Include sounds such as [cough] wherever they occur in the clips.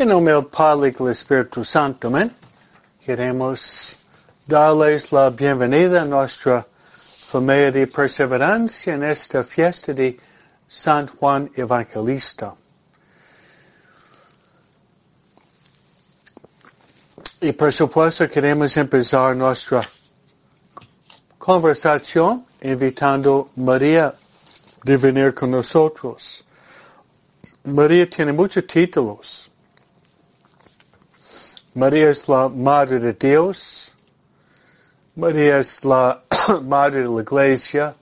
En nombre del Padre y del Espíritu Santo, amén. Queremos darles la bienvenida a nuestra familia de perseverancia en esta fiesta de San Juan Evangelista. Y por supuesto queremos empezar nuestra conversación invitando a María de venir con nosotros. María tiene muchos títulos. María es la Madre de Dios. María es la [coughs] Madre de la Iglesia.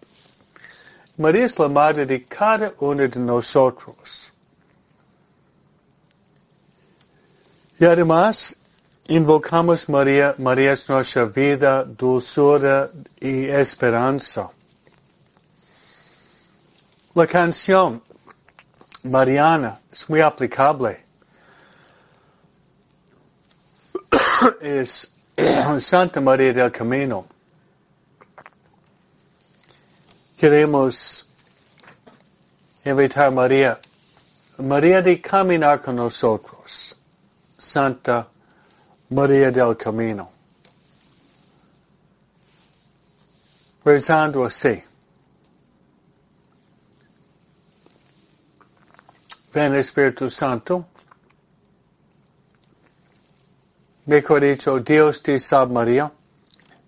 María es la Madre de cada uno de nosotros. Y además, invocamos María. María es nuestra vida, dulzura y esperanza. La canción Mariana es muy aplicable. [coughs] es [coughs] Santa María del Camino. Queremos invitar a María, María de caminar con nosotros. Santa María del Camino. Rezando así. Ven Espíritu Santo. Mejor dicho, Dios te salve María,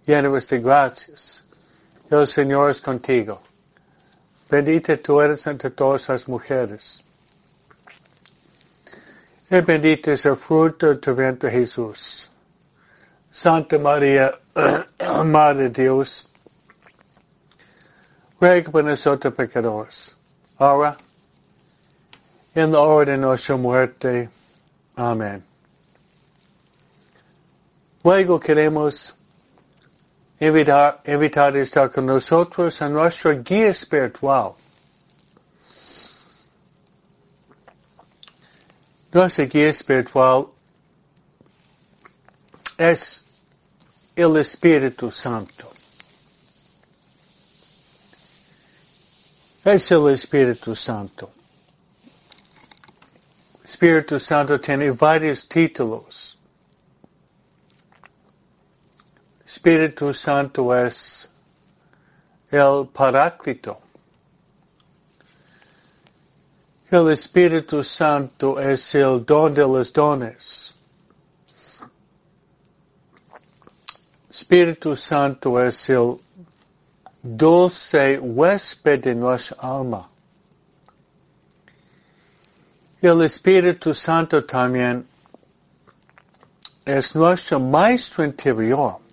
llena de gracias. El Señor es contigo. Bendita tú eres entre todas las mujeres. Y bendito es el fruto de tu vientre Jesús. Santa María, [clears throat] Madre de Dios, ruega por nosotros pecadores, ahora en la hora de nuestra muerte. Amén. Luego queremos invitar, invitar estar con nosotros a nuestra guía espiritual. Nuestra guía espiritual es el Espíritu Santo. Es el Espíritu Santo. Espíritu Santo tiene varios títulos. Espíritu Santo es el Paráclito. El Espíritu Santo es el don de los dones. Espíritu Santo es el dulce huésped de nuestra alma. El Espíritu Santo también es nuestro maestro interior.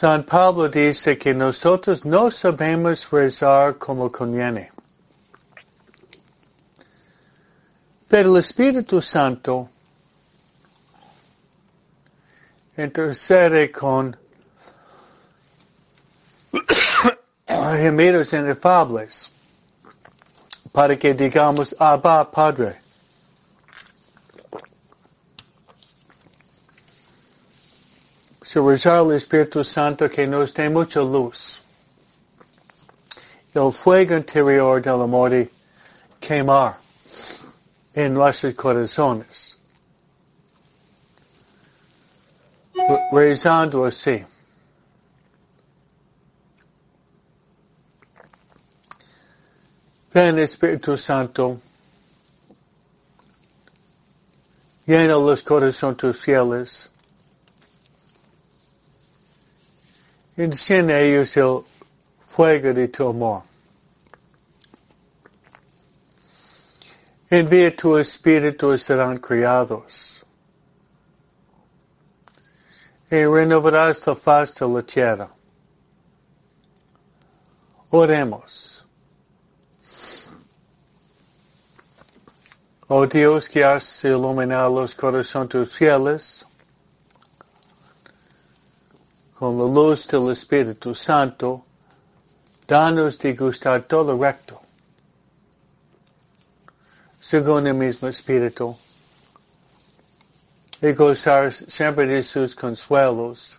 San Pablo dice que nosotros no sabemos rezar como conviene. Pero el Espíritu Santo intercede con [coughs] gemidos inefables para que digamos Abba Padre. Se rezar al Espíritu Santo que nos dé mucha luz. El fuego interior del amor de quemar en nuestros corazones. Rezando así. Ven Espíritu Santo, llena los corazones tus fieles, enciende ellos el fuego de tu amor. Envía tu Espíritu y serán criados. Y renovarás la faz de la tierra. Oremos. Oh Dios que has iluminado los corazones fieles con la luz del Espíritu Santo, danos de gustar todo recto, según el mismo Espíritu, y gozar siempre de sus consuelos.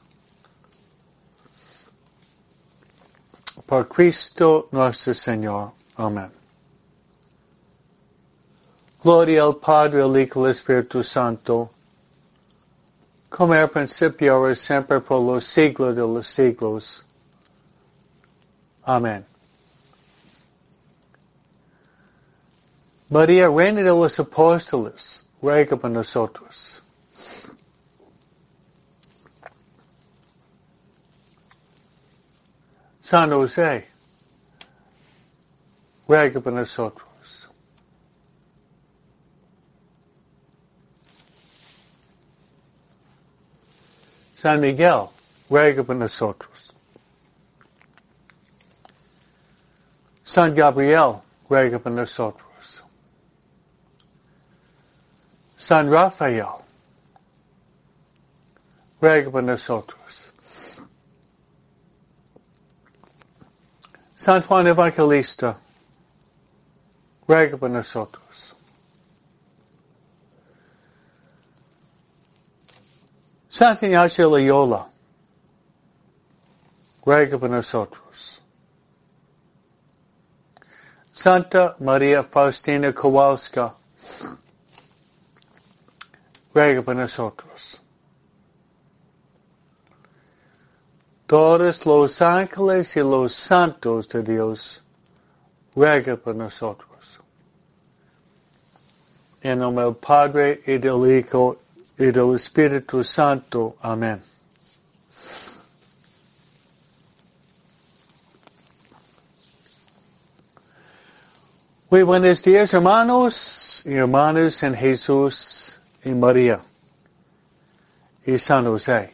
Por Cristo nuestro Señor. Amén. Gloria al Padre, al Hijo y al Espíritu Santo, como era principio, y siempre, por los siglos de los siglos. Amén. María, Reina de los Apóstoles, ruega por nosotros. San José, ruega por nosotros. San Miguel, ruega por nosotros. San Gabriel, ruega por nosotros. San Rafael, ruega por nosotros. San Juan Evangelista, ruega por nosotros. Santa Ignacio Loyola, ruega por nosotros. Santa María Faustina Kowalska, ruega por nosotros. Todos los ángeles y los santos de Dios, ruega por nosotros. En nombre del Padre y del Hijo y del Espíritu Santo. Amén. Muy buenos días, hermanos hermanas en Jesús y María y San José.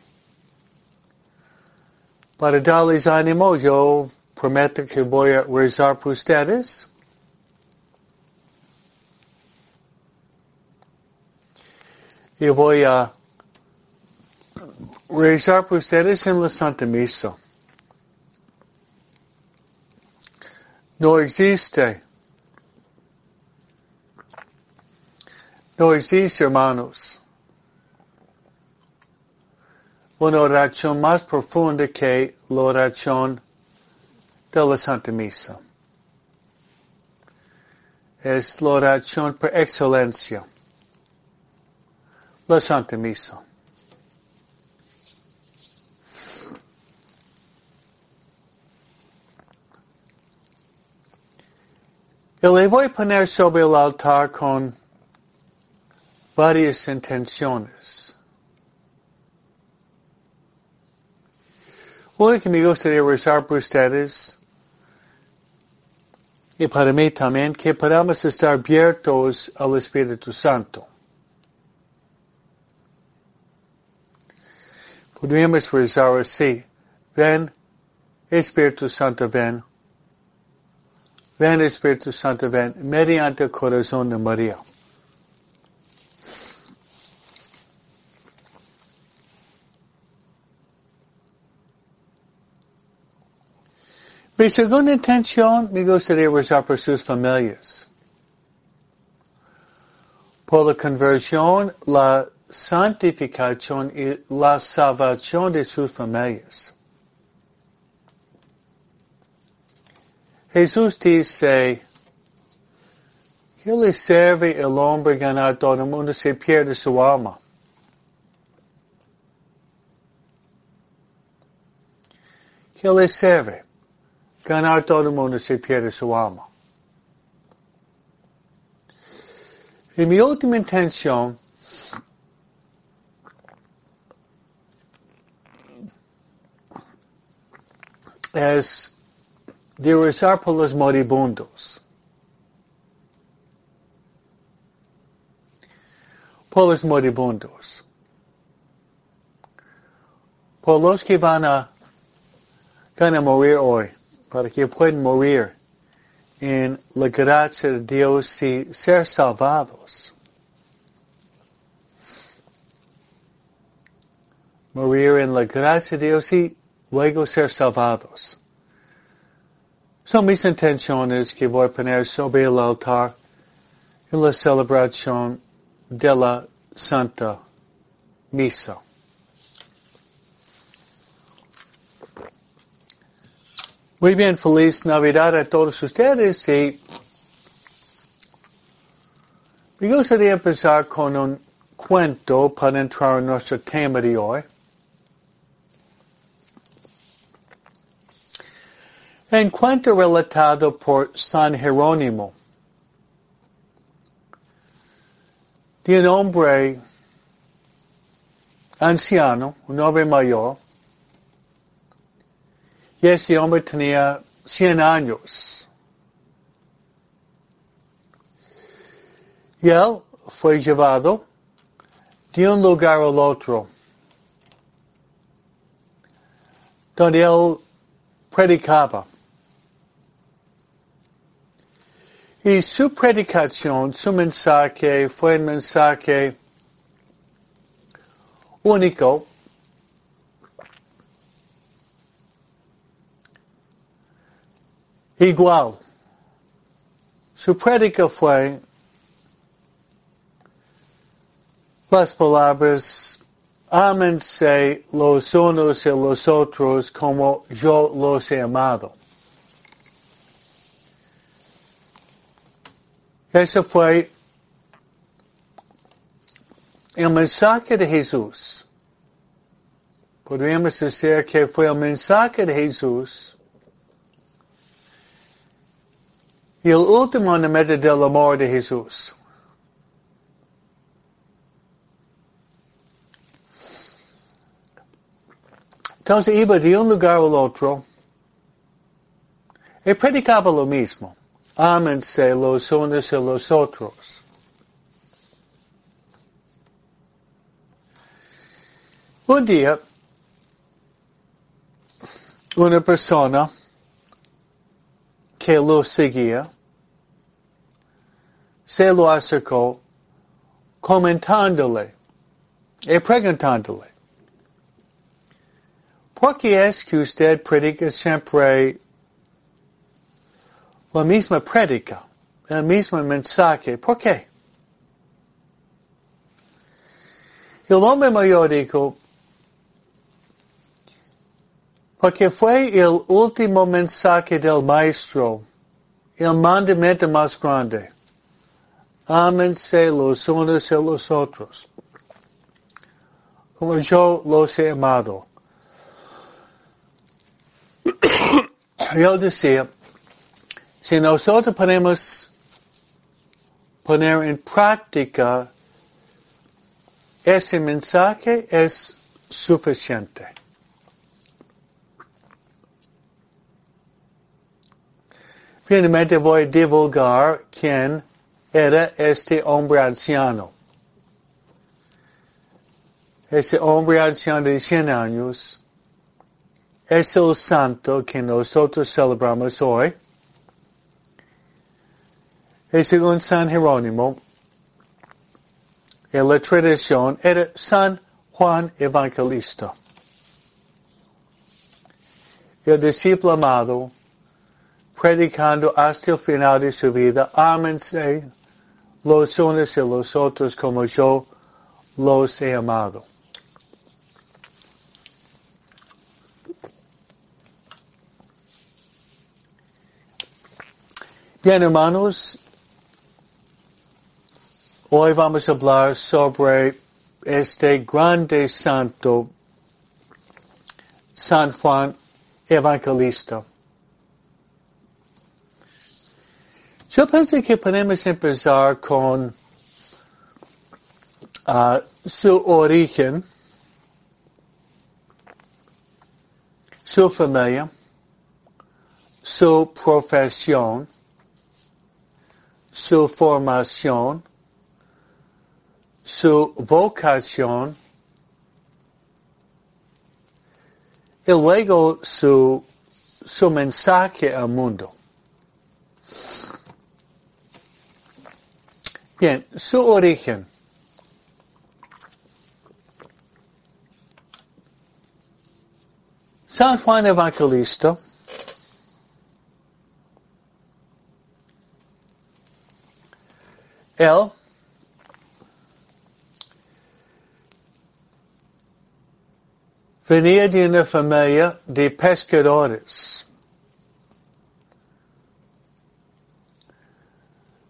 Para darles ánimo, yo prometo que voy a rezar por ustedes y voy a rezar por ustedes en la Santa Misa. No existe, no existe, hermanos, una oración más profunda que la oración de la Santa Misa. Es la oración por excelencia la Santa Misa. Y le voy a poner sobre el altar con varias intenciones. Una que me gustaría rezar por ustedes y para mí también que podamos estar abiertos al Espíritu Santo. Podríamos rezar así. Ven, Espíritu Santo, ven. Ven, Espíritu Santo, ven, mediante el corazón de María. Mi segunda intención me gustaría rezar por sus familias. Por la conversión, la santificación y la salvación de sus familias. Jesús dice, ¿qué le sirve el hombre ganar todo el mundo si pierde su alma? ¿Qué le sirve ganar todo el mundo si pierde su alma? Y mi última intención rezar por moribundos. Por los moribundos. Por los que van a, van a morir hoy, para que puedan morir en la gracia de Dios y ser salvados. Morir en la gracia de Dios y luego ser salvados. Son mis intenciones que voy a poner sobre el altar en la celebración de la Santa Misa. Muy bien, feliz Navidad a todos ustedes y Me gustaría empezar con un cuento para entrar en nuestro tema de hoy. Un cuento relatado por San Jerónimo. De un hombre anciano, un hombre mayor, y ese hombre tenía 100 años. Y él fue llevado de un lugar al otro, donde él predicaba. Y su predicación, su mensaje fue un mensaje único, igual. Su predica fue las palabras, ámense los unos y los otros como yo los he amado. Ese fue el mensaje de Jesús. Podríamos decir que fue el mensaje de Jesús y el último elemento del amor de Jesús. Entonces iba de un lugar al otro y predicaba lo mismo. Ámense los unos y los otros. Un día, una persona que lo seguía se lo acercó comentándole y preguntándole, ¿por qué es que usted predica siempre la misma predica, el mismo mensaje? ¿Por qué? El hombre mayor dijo, porque fue el último mensaje del maestro, el mandamiento más grande. Ámense los unos y los otros, como yo los he amado. [coughs] y él decía, si nosotros podemos poner en práctica ese mensaje es suficiente. Finalmente voy a divulgar quién era este hombre anciano. Ese hombre anciano de 100 años es el santo que nosotros celebramos hoy. Y según San Jerónimo, en la tradición era San Juan Evangelista. El discípulo amado predicando hasta el final de su vida, ámense los unos y los otros como yo los he amado. Bien, hermanos, hoy vamos a hablar sobre este grande santo, San Juan Evangelista. Yo pensé que podemos empezar con uh, su origen, su familia, su profesión, su formación, su vocación, y luego su, su mensaje al mundo. Bien, su origen. San Juan Evangelista él venía de una familia de pescadores.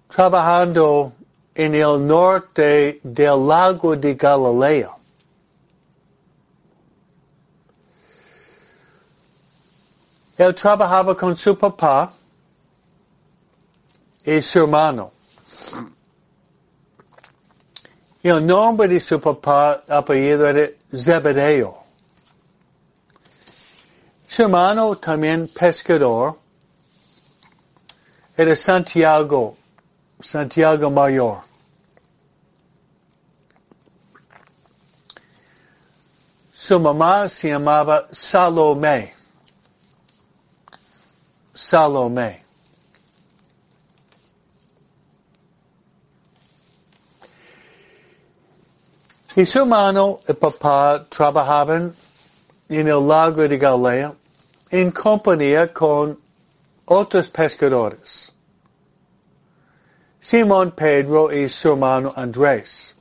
Trabajando en el norte del lago de Galilea. Él trabajaba con su papá y su hermano. Y el nombre de su papá apellido era Zebedeo. Su hermano también pescador era Santiago, Santiago Mayor. Su mamá se llamaba Salomé. Salomé. Y su hermano y papá trabajaban en el lago de Galilea en compañía con otros pescadores. Simón Pedro y su hermano Andrés.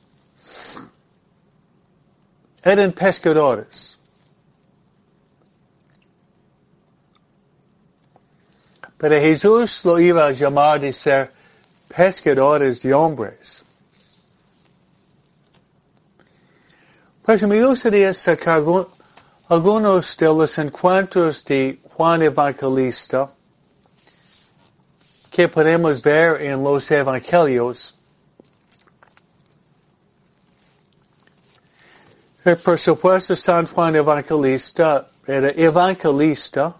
Eran pescadores. Pero Jesús lo iba a llamar de ser pescadores de hombres. Pues me gustaría sacar algunos de los encuentros de Juan Evangelista que podemos ver en los Evangelios. Por supuesto, San Juan Evangelista era evangelista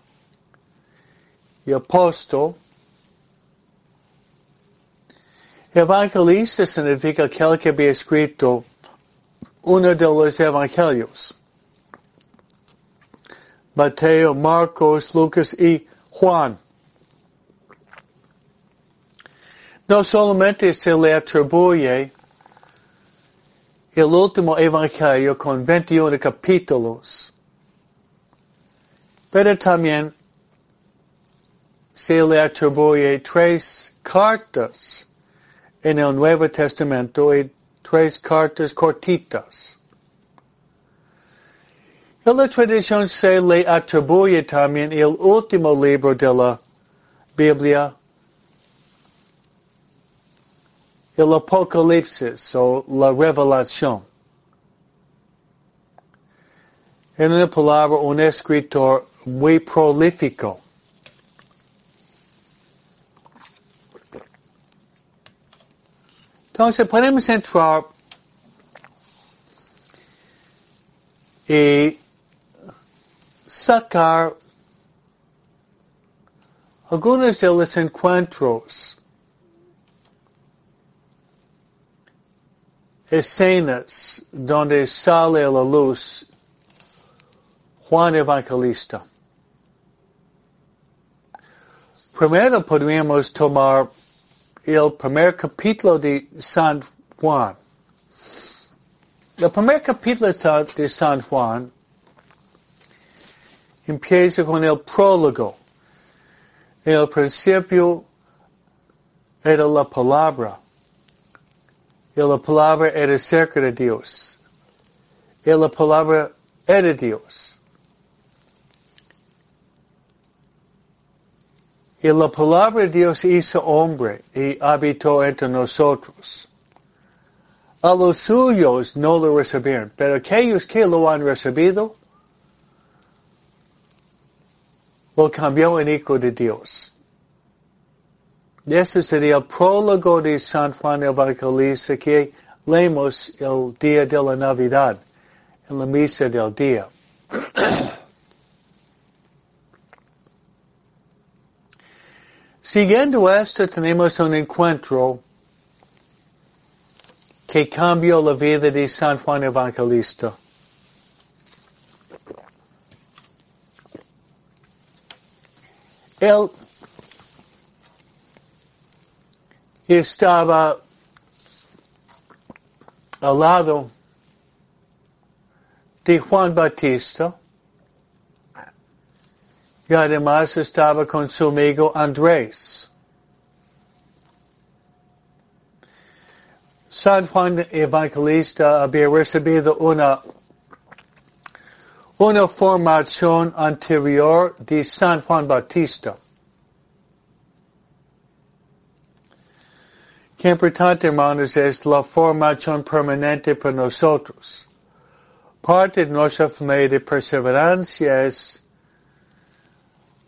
y apóstol. Evangelista significa aquel que había escrito uno de los evangelios. Mateo, Marcos, Lucas y Juan. No solamente se le atribuye el último evangelio con 21 capítulos, pero también se le atribuye tres cartas en el Nuevo Testamento y tres cartas cortitas. En la tradición se le atribuye también el último libro de la Biblia, el Apocalipsis o la Revelación. En una palabra, un escritor muy prolífico. Entonces podemos entrar y sacar algunos de los encuentros, escenas donde sale la luz Juan Evangelista. Primero podríamos tomar el primer capítulo de San Juan. El primer capítulo de San Juan empieza con el prólogo. El principio era la palabra. Y la palabra era cerca de Dios. Y la palabra era Dios. Y la palabra de Dios hizo hombre y habitó entre nosotros. A los suyos no lo recibieron, pero aquellos que lo han recibido, lo cambió en hijo de Dios. Este sería el prólogo de San Juan Evangelista que leemos el día de la Navidad, en la misa del día. [clears throat] Siguiendo esto, tenemos un encuentro que cambió la vida de San Juan Evangelista. Él estaba uh, al lado de Juan Batista y además estaba con su amigo Andrés. San Juan Evangelista había recibido una, una formación anterior de San Juan Bautista. Qué importante, hermanos, es la formación permanente para nosotros. Parte de nuestra familia de perseverancia es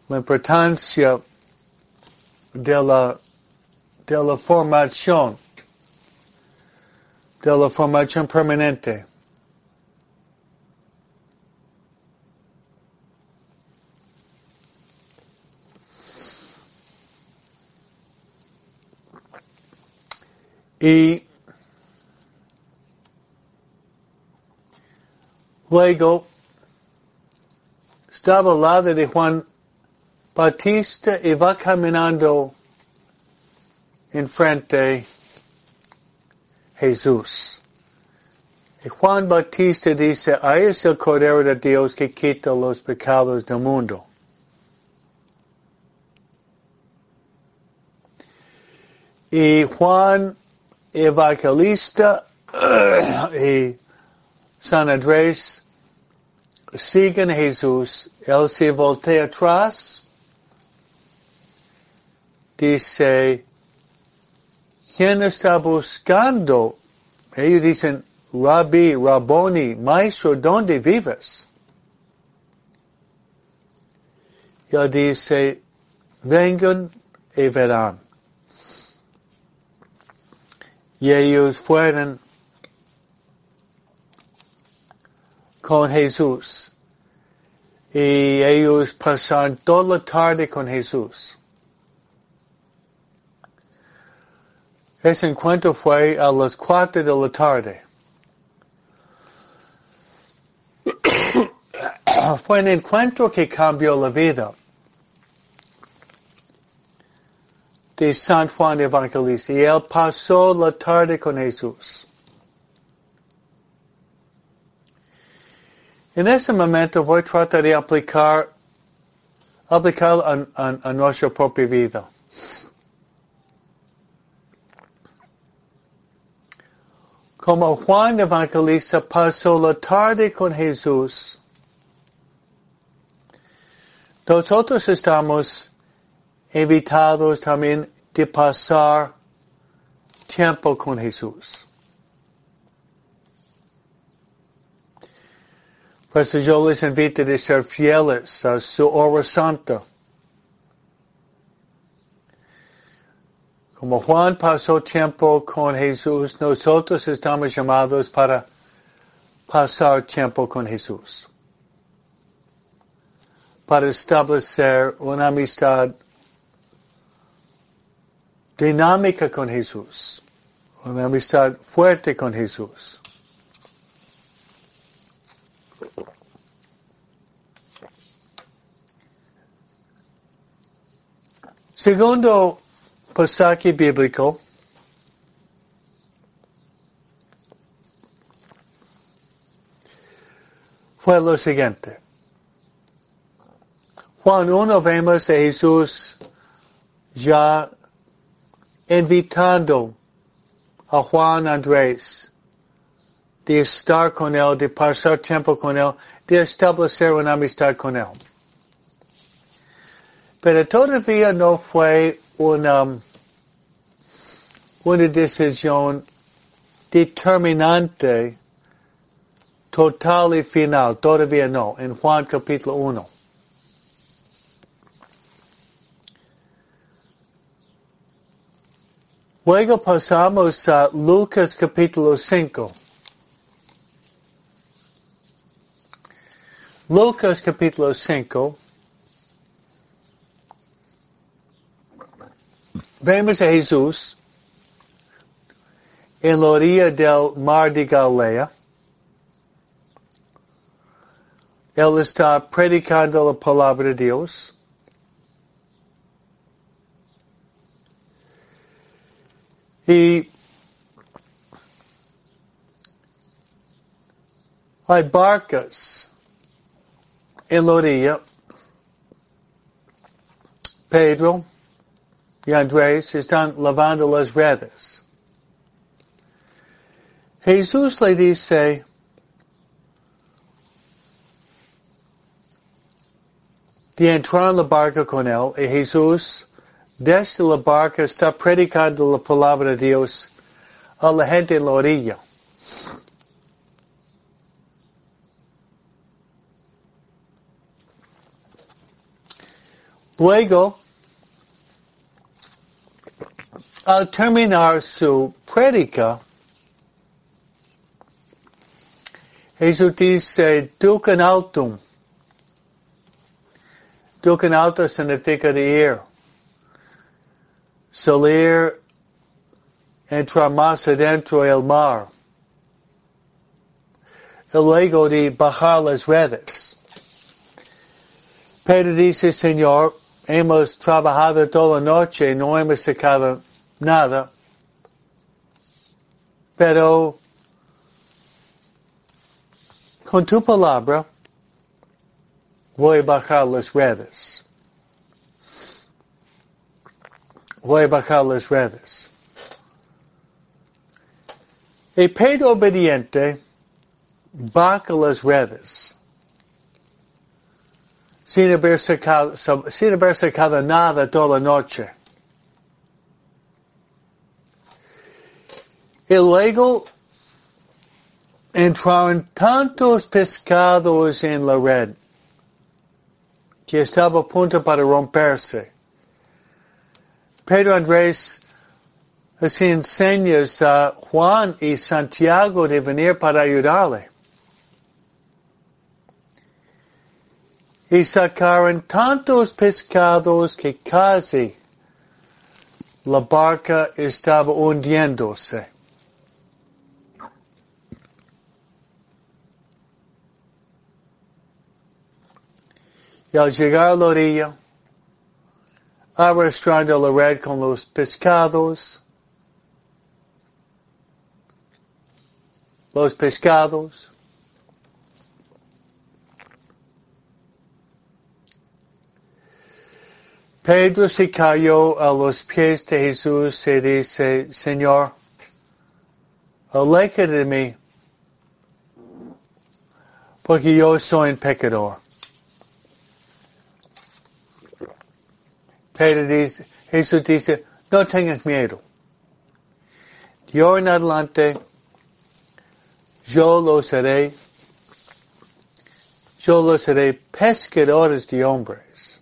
la importancia de la, de la formación, de la formación permanente. Y luego estaba al lado de Juan Batista y va caminando enfrente Jesús. Y Juan Batista dice, ahí es el Cordero de Dios que quita los pecados del mundo. Y Juan Evangelista y San [clears throat] Andrés siguen Jesús. Él se voltea atrás. Dice, ¿quién está buscando? Ellos dicen, Rabbi, Rabboni, maestro, ¿dónde vives? Y él dice, vengan y verán. Y ellos fueron con Jesús. Y ellos pasaron toda la tarde con Jesús. Ese encuentro fue a las cuatro de la tarde. [coughs] fue un encuentro que cambió la vida. De San Juan Evangelista y él pasó la tarde con Jesús. En ese momento voy a tratar de aplicar, aplicar a, a nuestra propia vida. Como Juan Evangelista pasó la tarde con Jesús, nosotros estamos invitados también de pasar tiempo con Jesús. Por eso yo les invito a ser fieles a su hora santa. Como Juan pasó tiempo con Jesús, nosotros estamos llamados para pasar tiempo con Jesús. Para establecer una amistad dinámica con Jesús, una amistad fuerte con Jesús. Segundo pasaje bíblico, fue lo siguiente. Juan 1 vemos a Jesús ya invitando a Juan Andrés de estar con él, de pasar tiempo con él, de establecer una amistad con él. Pero todavía no fue una, una decisión determinante, total y final. Todavía no, en Juan capítulo 1. Luego pasamos a Lucas capítulo 5. Lucas capítulo 5. Vemos a Jesús en la orilla del mar de Galilea. Él está predicando la palabra de Dios. Y hay barcas en la orilla. Pedro y Andrés están lavando las redes. Jesús le dice, de entrar en la barca con él, y Jesús desde la barca está predicando la palabra de Dios a la gente en la orilla. Luego, al terminar su prédica, Jesús dice, duken altum. Duken alto significa de ir. Salir, entrar más adentro el mar. El luego de bajar las redes. Pedro dice, Señor, hemos trabajado toda la noche no hemos sacado nada. Pero con tu palabra voy a bajar las redes. Voy a bajar las redes. Y Pedro obediente baja las redes sin haber sacado nada toda la noche. Y luego entraron tantos pescados en la red que estaba a punto para romperse. Pedro Andrés así enseñas a Juan y Santiago de venir para ayudarle. y sacaron tantos pescados que casi la barca estaba hundiéndose. Y al llegar a la orilla, arrastrando la red con los pescados, los pescados, Pedro se cayó a los pies de Jesús y dice, Señor, aleja de mí, porque yo soy un pecador. Pedro Jesús dice, no tengas miedo. Yo en adelante, yo lo seré, yo lo seré pescadores de hombres.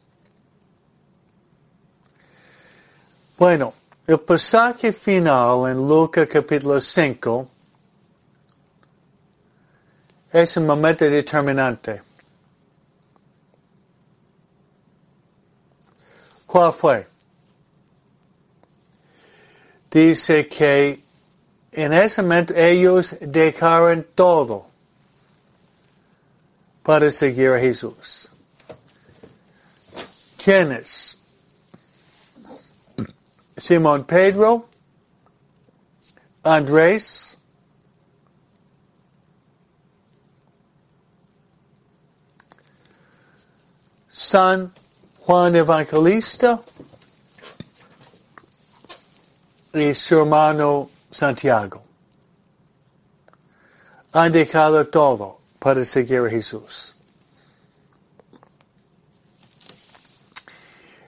Bueno, el pasaje final en Lucas capítulo 5 es un momento determinante. ¿Cuál fue? Dice que en ese momento ellos dejaron todo para seguir a Jesús. ¿Quiénes? Simon Pedro, Andrés, San Juan Evangelista y su hermano Santiago. Han dejado todo para seguir a Jesús.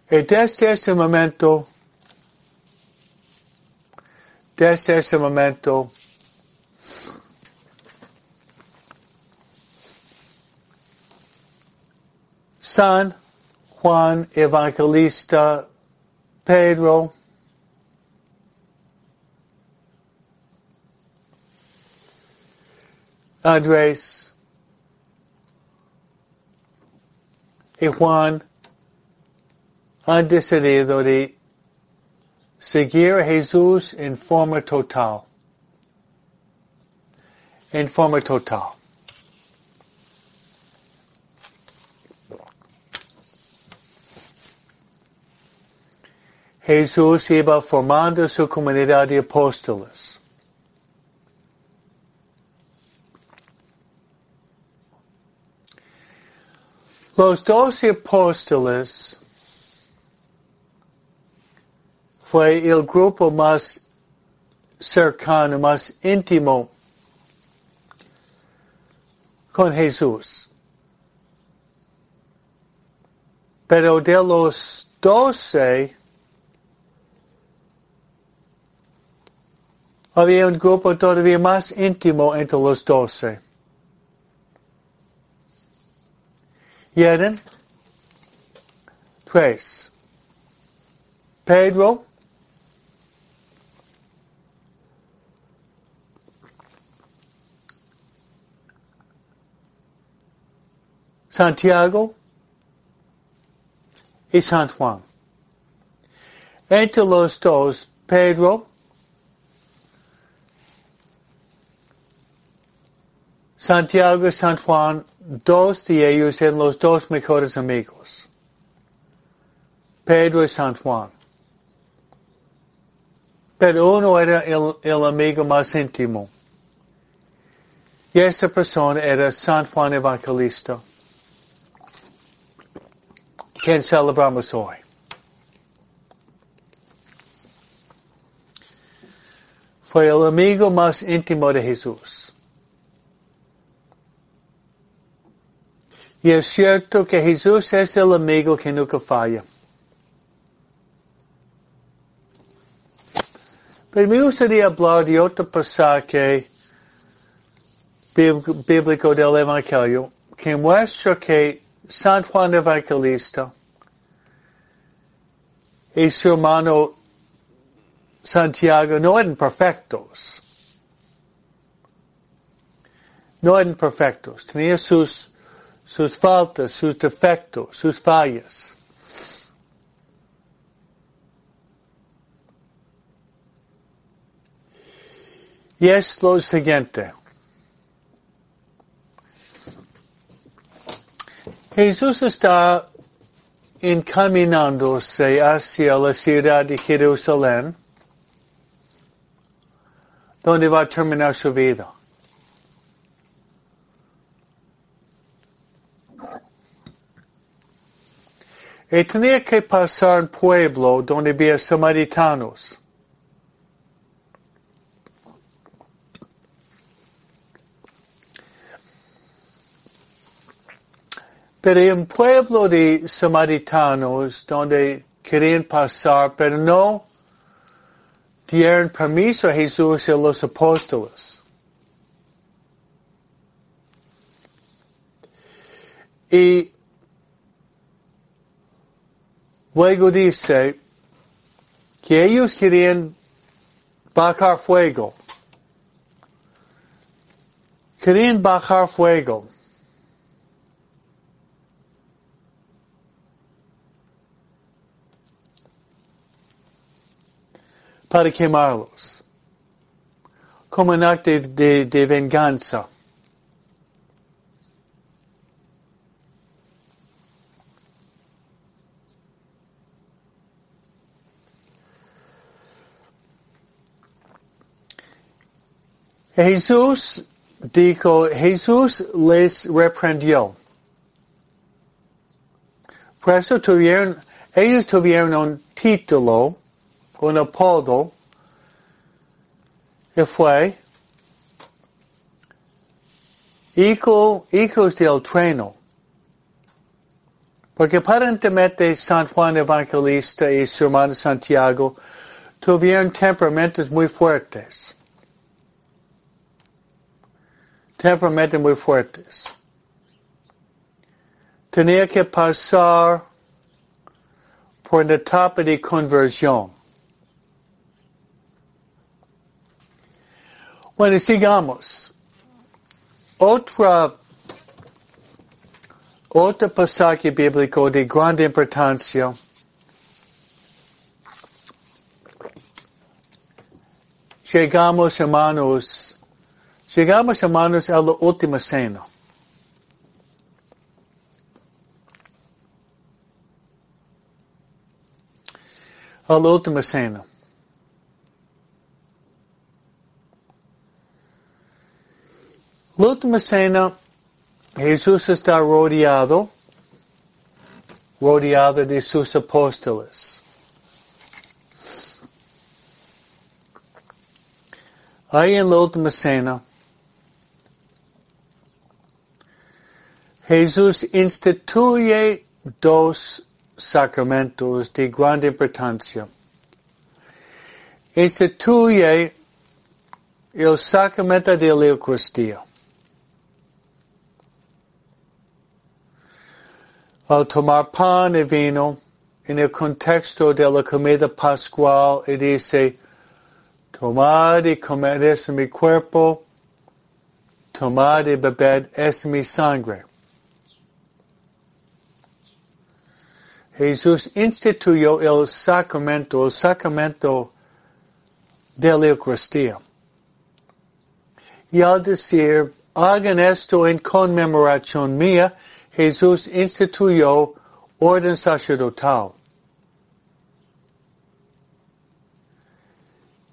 Y desde este momento, desde ese momento San Juan Evangelista Pedro Andrés y Juan han decidido de seguir a Jesús en forma total. En forma total. Jesús iba formando su comunidad de apóstoles. Los doce apóstoles fue el grupo más cercano, más íntimo con Jesús. Pero de los doce, había un grupo todavía más íntimo entre los doce. Y eran tres. Pedro, Santiago y San Juan. Entre los dos, Pedro Santiago y San Juan, dos de ellos eran los dos mejores amigos. Pedro y San Juan. Pero uno era el, amigo más íntimo. Y esa persona era San Juan Evangelista quien celebramos hoy. Fue el amigo más íntimo de Jesús. Y es cierto que Jesús es el amigo que nunca falla. Pero me gustaría hablar de otro pasaje bíblico del Evangelio que muestra que San Juan Evangelista y su hermano Santiago no eran perfectos. No eran perfectos. Tenían sus, sus faltas, sus defectos, sus fallas. Y es lo siguiente. Jesús está encaminándose hacia la ciudad de Jerusalén, donde va a terminar su vida. Y tenía que pasar un pueblo donde había samaritanos. Pero un pueblo de samaritanos donde querían pasar, pero no dieron permiso a Jesús y a los apóstoles. Y luego dice que ellos querían bajar fuego. Querían bajar fuego. para quemarlos, como un acto de, de venganza. Jesús dijo, Jesús les reprendió. Por eso tuvieron, ellos tuvieron un título un apodo que fue hijo, hijos del treno. Porque aparentemente San Juan Evangelista y su hermano Santiago tuvieron temperamentos muy fuertes. Temperamentos muy fuertes. Tenía que pasar por una etapa de conversión. Bueno, sigamos. Otra, otro pasaje bíblico de grande importancia llegamos hermanos, llegamos hermanos a la última cena. A la última cena. La última cena, Jesús está rodeado, rodeado de sus apóstoles. Ahí en la última cena, Jesús instituye dos sacramentos de gran importancia. Instituye el sacramento de la Eucaristía. Al tomar pan y vino, en el contexto de la comida pascual, y dice, tomad y comed es mi cuerpo, tomad y bebed es mi sangre. Jesús instituyó el sacramento, el sacramento de la Eucaristía. Y al decir, hagan esto en conmemoración mía, Jesús instituyó orden sacerdotal.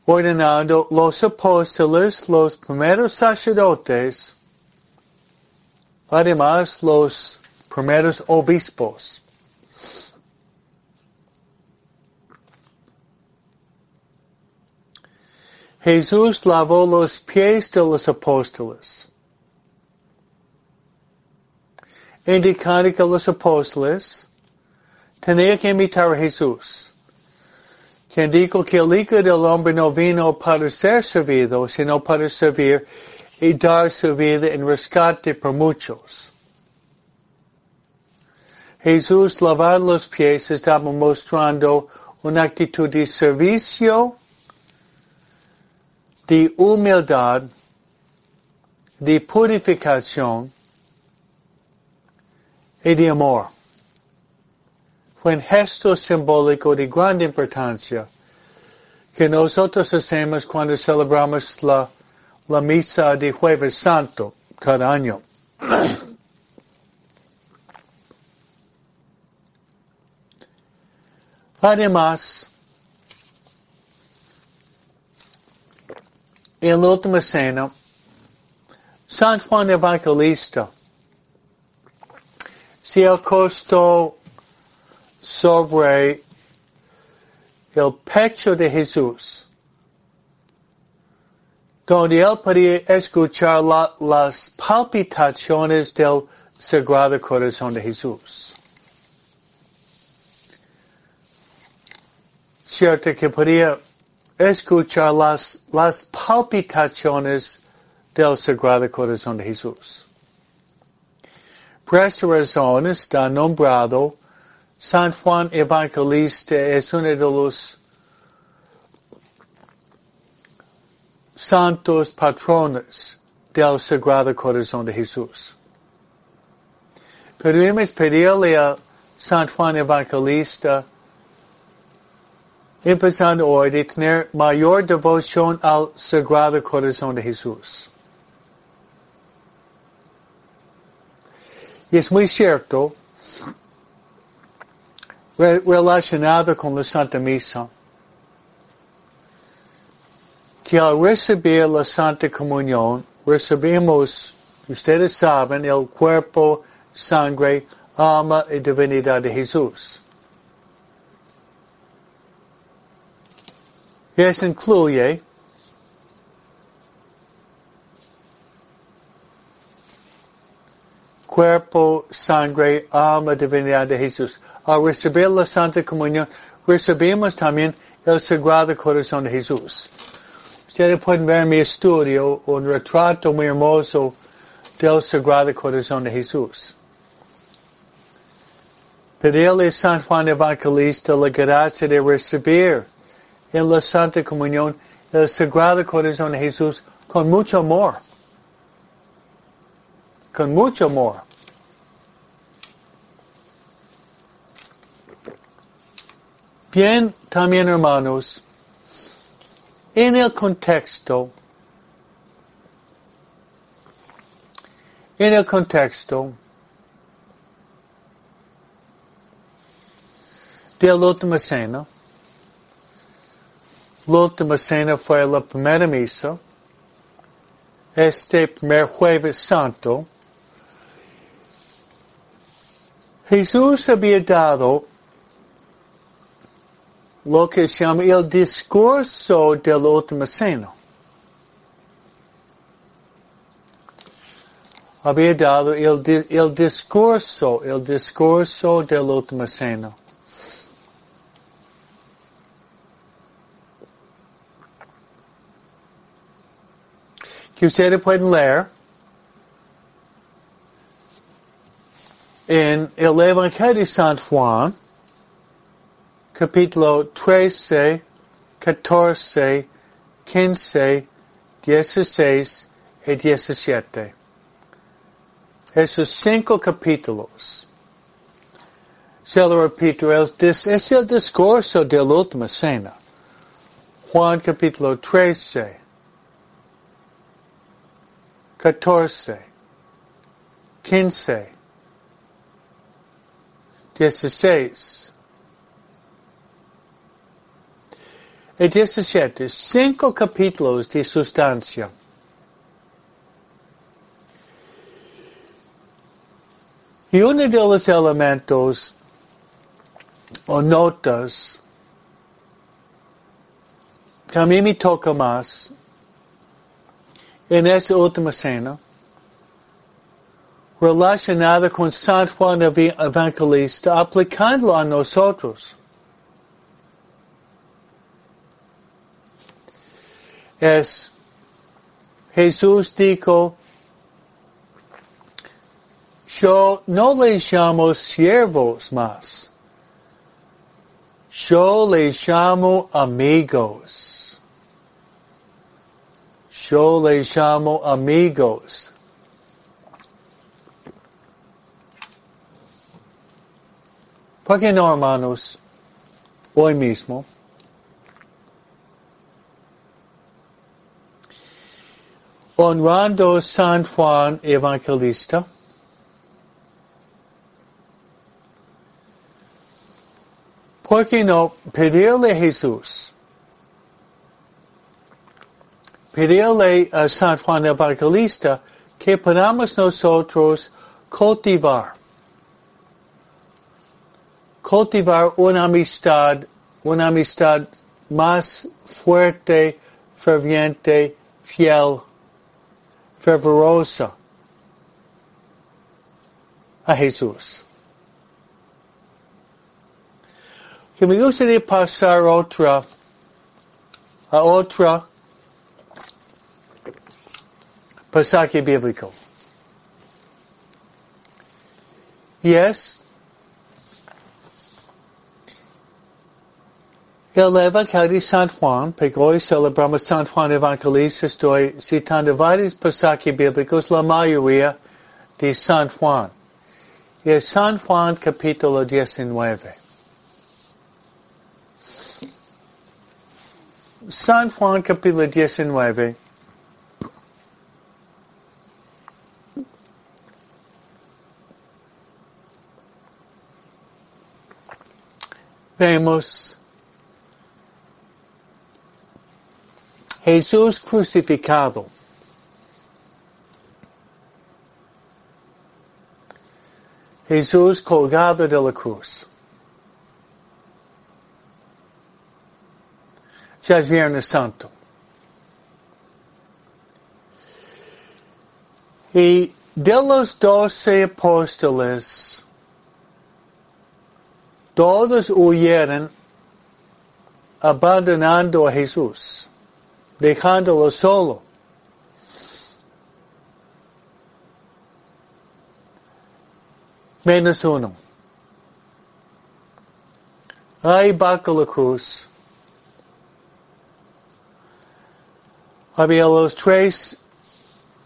Ordenando los apóstoles, los primeros sacerdotes, además los primeros obispos. Jesús lavó los pies de los apóstoles, indicando que los apóstoles tenían que imitar a Jesús, quien dijo que el Hijo del Hombre no vino para ser servido, sino para servir y dar su vida en rescate por muchos. Jesús lavar los pies estaba mostrando una actitud de servicio de humildad, de purificación y de amor. Un gesto simbólico de gran importancia que nosotros hacemos cuando celebramos la, la misa de Jueves Santo cada año. [clears throat] Además, en la última cena, San Juan Evangelista se acostó sobre el pecho de Jesús, donde él podía escuchar las palpitaciones del Sagrado Corazón de Jesús. Cierto que podía escuchar las, las palpitaciones del Sagrado Corazón de Jesús. Por esta razón está nombrado San Juan Evangelista es uno de los santos patrones del Sagrado Corazón de Jesús. Podemos pedirle a San Juan Evangelista empezando hoy de tener mayor devoción al Sagrado Corazón de Jesús. Y es muy cierto, relacionado con la Santa Misa, que al recibir la Santa Comunión, recibimos, ustedes saben, el cuerpo, sangre, alma y divinidad de Jesús. Y eso incluye cuerpo, sangre, alma, divinidad de Jesús. Al recibir la Santa Comunión, recibimos también el Sagrado Corazón de Jesús. Ustedes pueden ver en mi estudio un retrato muy hermoso del Sagrado Corazón de Jesús. Pedirle a San Juan Evangelista la gracia de recibir en la Santa Comunión el Sagrado Corazón de Jesús con mucho amor. Con mucho amor. Bien, también hermanos, en el contexto, en el contexto de la última cena fue la primera misa. Este primer jueves santo. Jesús había dado lo que llama el discurso de la última cena. Había dado el discurso, el discurso de la última cena. Que ustedes pueden leer en el Evangelio de San Juan, capítulo 13, 14, 15, 16 y 17. Esos cinco capítulos. Se lo repito, es el discurso de la última cena. Juan capítulo 13, 14, 15, 16 y 17. Cinco capítulos de sustancia. Y uno de los elementos o notas que a mí me toca más en esta última cena, relacionada con San Juan Evangelista, aplicándolo a nosotros. Es, Jesús dijo, yo no le llamo siervos más, yo le llamo amigos. Yo le llamo amigos. ¿Por qué no, hermanos? Hoy mismo. Honrando San Juan Evangelista. ¿Por qué no pedirle a Jesús pedirle a San Juan Evangelista que podamos nosotros cultivar, cultivar una amistad, una amistad más fuerte, ferviente, fiel, fervorosa a Jesús. Que me gustaría pasar otra, a otra pasaje bíblico. Yes. El Evangelio San Juan, porque hoy celebramos San Juan Evangelista, estoy citando varios pasajes bíblicos, la mayoría de San Juan. Y es San Juan capítulo 19. San Juan capítulo 19 vemos Jesús crucificado. Jesús colgado de la cruz. Ya es Viernes Santo. Y de los doce apóstoles, todos huyeron abandonando a Jesús, dejándolo solo. Menos uno. Ahí bajo la cruz. Había los tres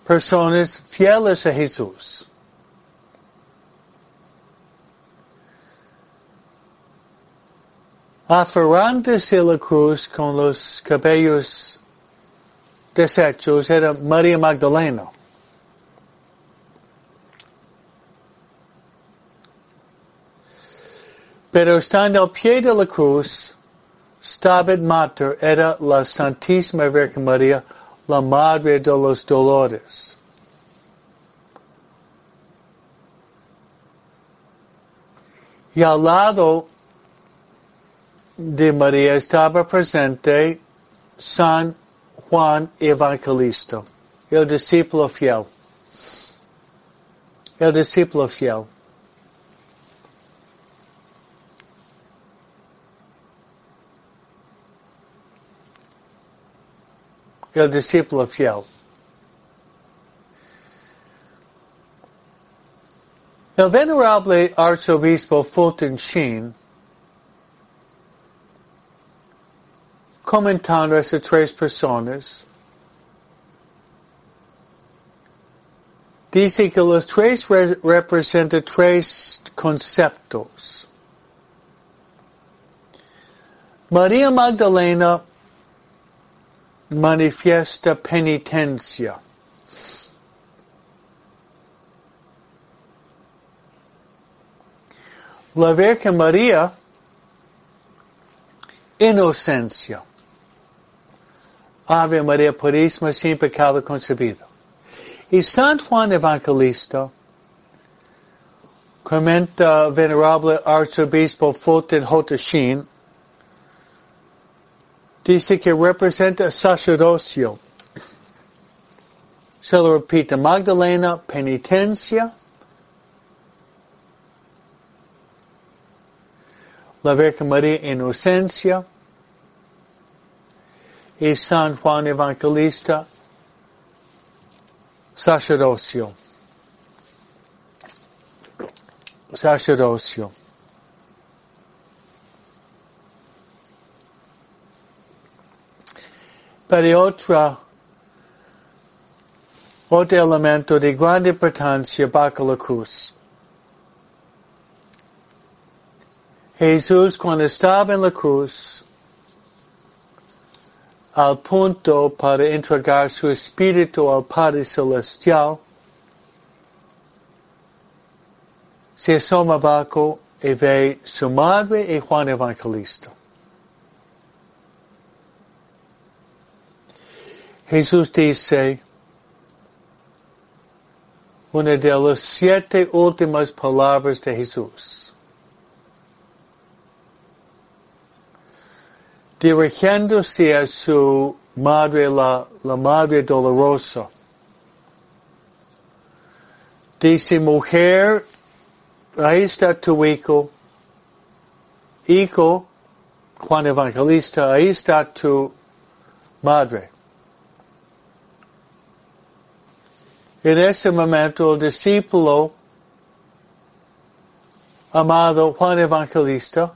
personas fieles a Jesús. Aferrándose a la cruz con los cabellos deshechos era María Magdalena. Pero estando al pie de la cruz, Stabat Mater era la Santísima Virgen María, la Madre de los Dolores. Y al lado de María estaba presente San Juan Evangelista, el discípulo fiel. El discípulo fiel. El discípulo fiel. El venerable arzobispo Fulton Sheen comentando a esas tres personas, dice que los tres re representan tres conceptos. María Magdalena manifiesta penitencia. La Virgen María, inocencia. Ave María Purísima, sin pecado concebido. Y San Juan Evangelista, comenta venerable arzobispo Fulton Hotoshin, dice que representa sacerdocio. Se lo repite, Magdalena, penitencia, la Virgen María Inocencia y San Juan Evangelista sacerdocio. Sacerdocio. Pero otra, otro elemento de gran importancia bajo la cruz. Jesús cuando estaba en la cruz, al punto para entregar su espíritu al Padre Celestial, se asoma abajo y ve su madre y Juan Evangelista. Jesús dice, una de las siete últimas palabras de Jesús. Dirigiéndose a su madre, la, la madre dolorosa. Dice, mujer, ahí está tu hijo, hijo, Juan Evangelista, ahí está tu madre. En ese momento el discípulo amado Juan Evangelista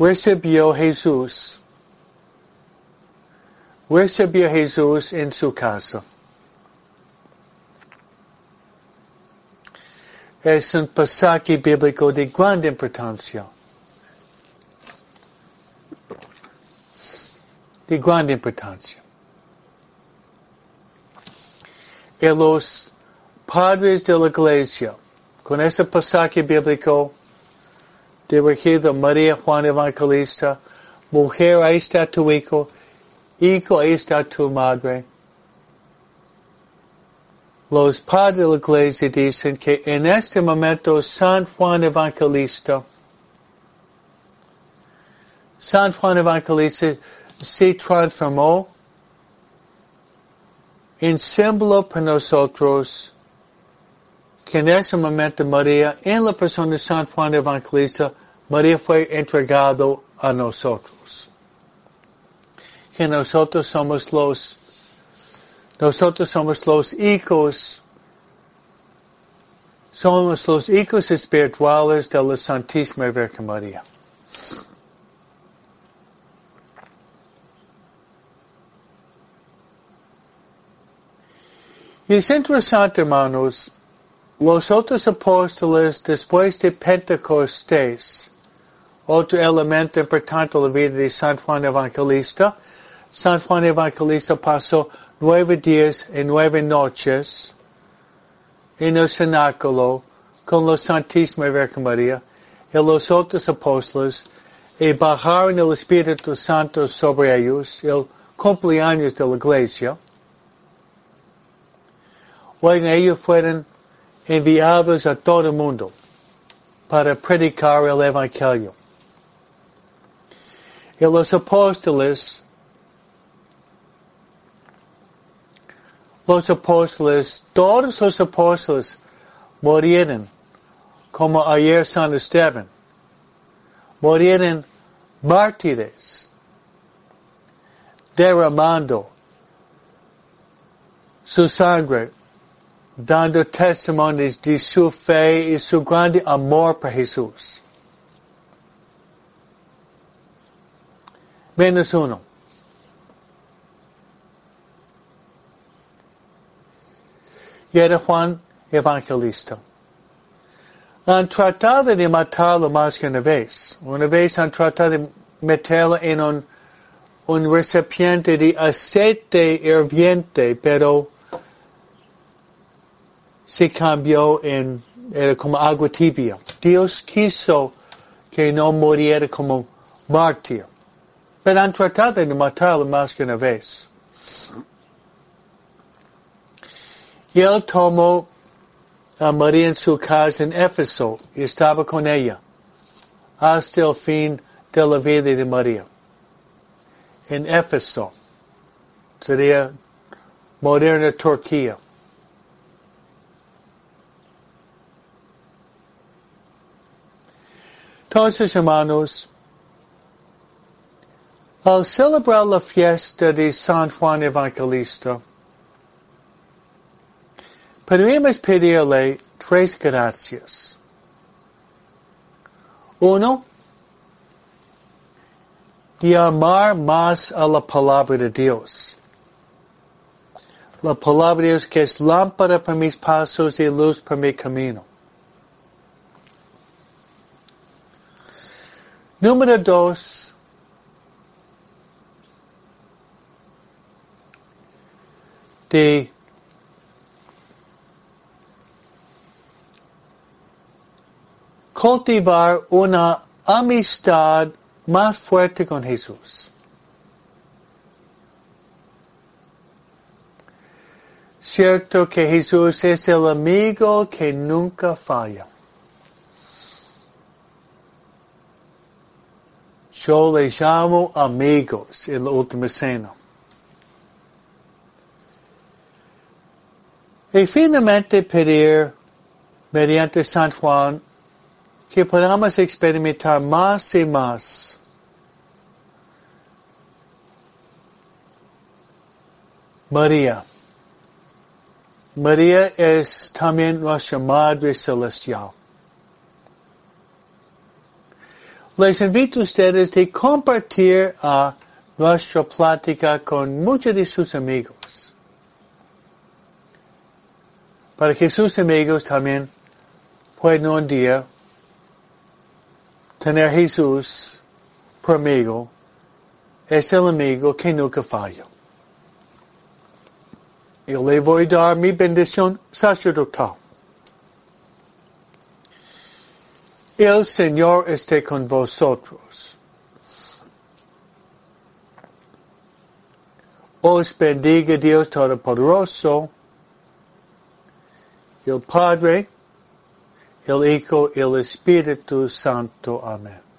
recibió Jesús. Recibió Jesús en su casa. Es un pasaje bíblico de gran importancia. De gran importancia. Y los padres de la iglesia, con ese pasaje bíblico, dirigido María Juan Evangelista, mujer, ahí está tu hijo, hijo, ahí está tu madre. Los padres de la iglesia dicen que en este momento San Juan Evangelista, San Juan Evangelista se transformó en símbolo para nosotros que en ese momento María, en la persona de San Juan Evangelista, María fue entregado a nosotros. Que nosotros somos los, nosotros somos los hijos, somos los hijos espirituales de la Santísima Virgen María. Y es interesante, hermanos, los otros apóstoles después de Pentecostés, otro elemento importante en la vida de San Juan Evangelista. San Juan Evangelista pasó nueve días y nueve noches en el cenáculo con la Santísima Virgen María y los otros apóstoles y bajaron el Espíritu Santo sobre ellos, el cumpleaños de la iglesia. Luego ellos fueron enviados a todo el mundo para predicar el Evangelio y los apóstoles, los apóstoles, todos los apóstoles murieron como ayer San Esteban. Murieron mártires, derramando su sangre dando testimonios de su fe y su grande amor por Jesús. Menos uno. Y era Juan Evangelista. Han tratado de matarlo más que una vez. Una vez han tratado de meterlo en un, recipiente de aceite hirviente, pero se cambió en, era como agua tibia. Dios quiso que no muriera como mártir. Pero han de matarlo más que una vez. Y él tomó a María en su casa en Éfeso y estaba con ella hasta el fin de la vida de María. En Éfeso, sería moderna Turquía. Entonces, hermanos, al celebrar la fiesta de San Juan Evangelista, podríamos pedirle tres gracias. Uno, de amar más a la palabra de Dios. La palabra de Dios que es lámpara para mis pasos y luz para mi camino. Número dos, de cultivar una amistad más fuerte con Jesús. Cierto que Jesús es el amigo que nunca falla. Yo le llamo amigos en la última cena. Y finalmente pedir, mediante San Juan, que podamos experimentar más y más María. María es también nuestra Madre Celestial. Les invito a ustedes de compartir a nuestra plática con muchos de sus amigos. Para que sus amigos también puedan un día tener Jesús por amigo. Es el amigo que nunca falla. Yo le voy a dar mi bendición sacerdotal. El Señor esté con vosotros. Os bendiga Dios Todopoderoso, el Padre, el Hijo y el Espíritu Santo. Amén.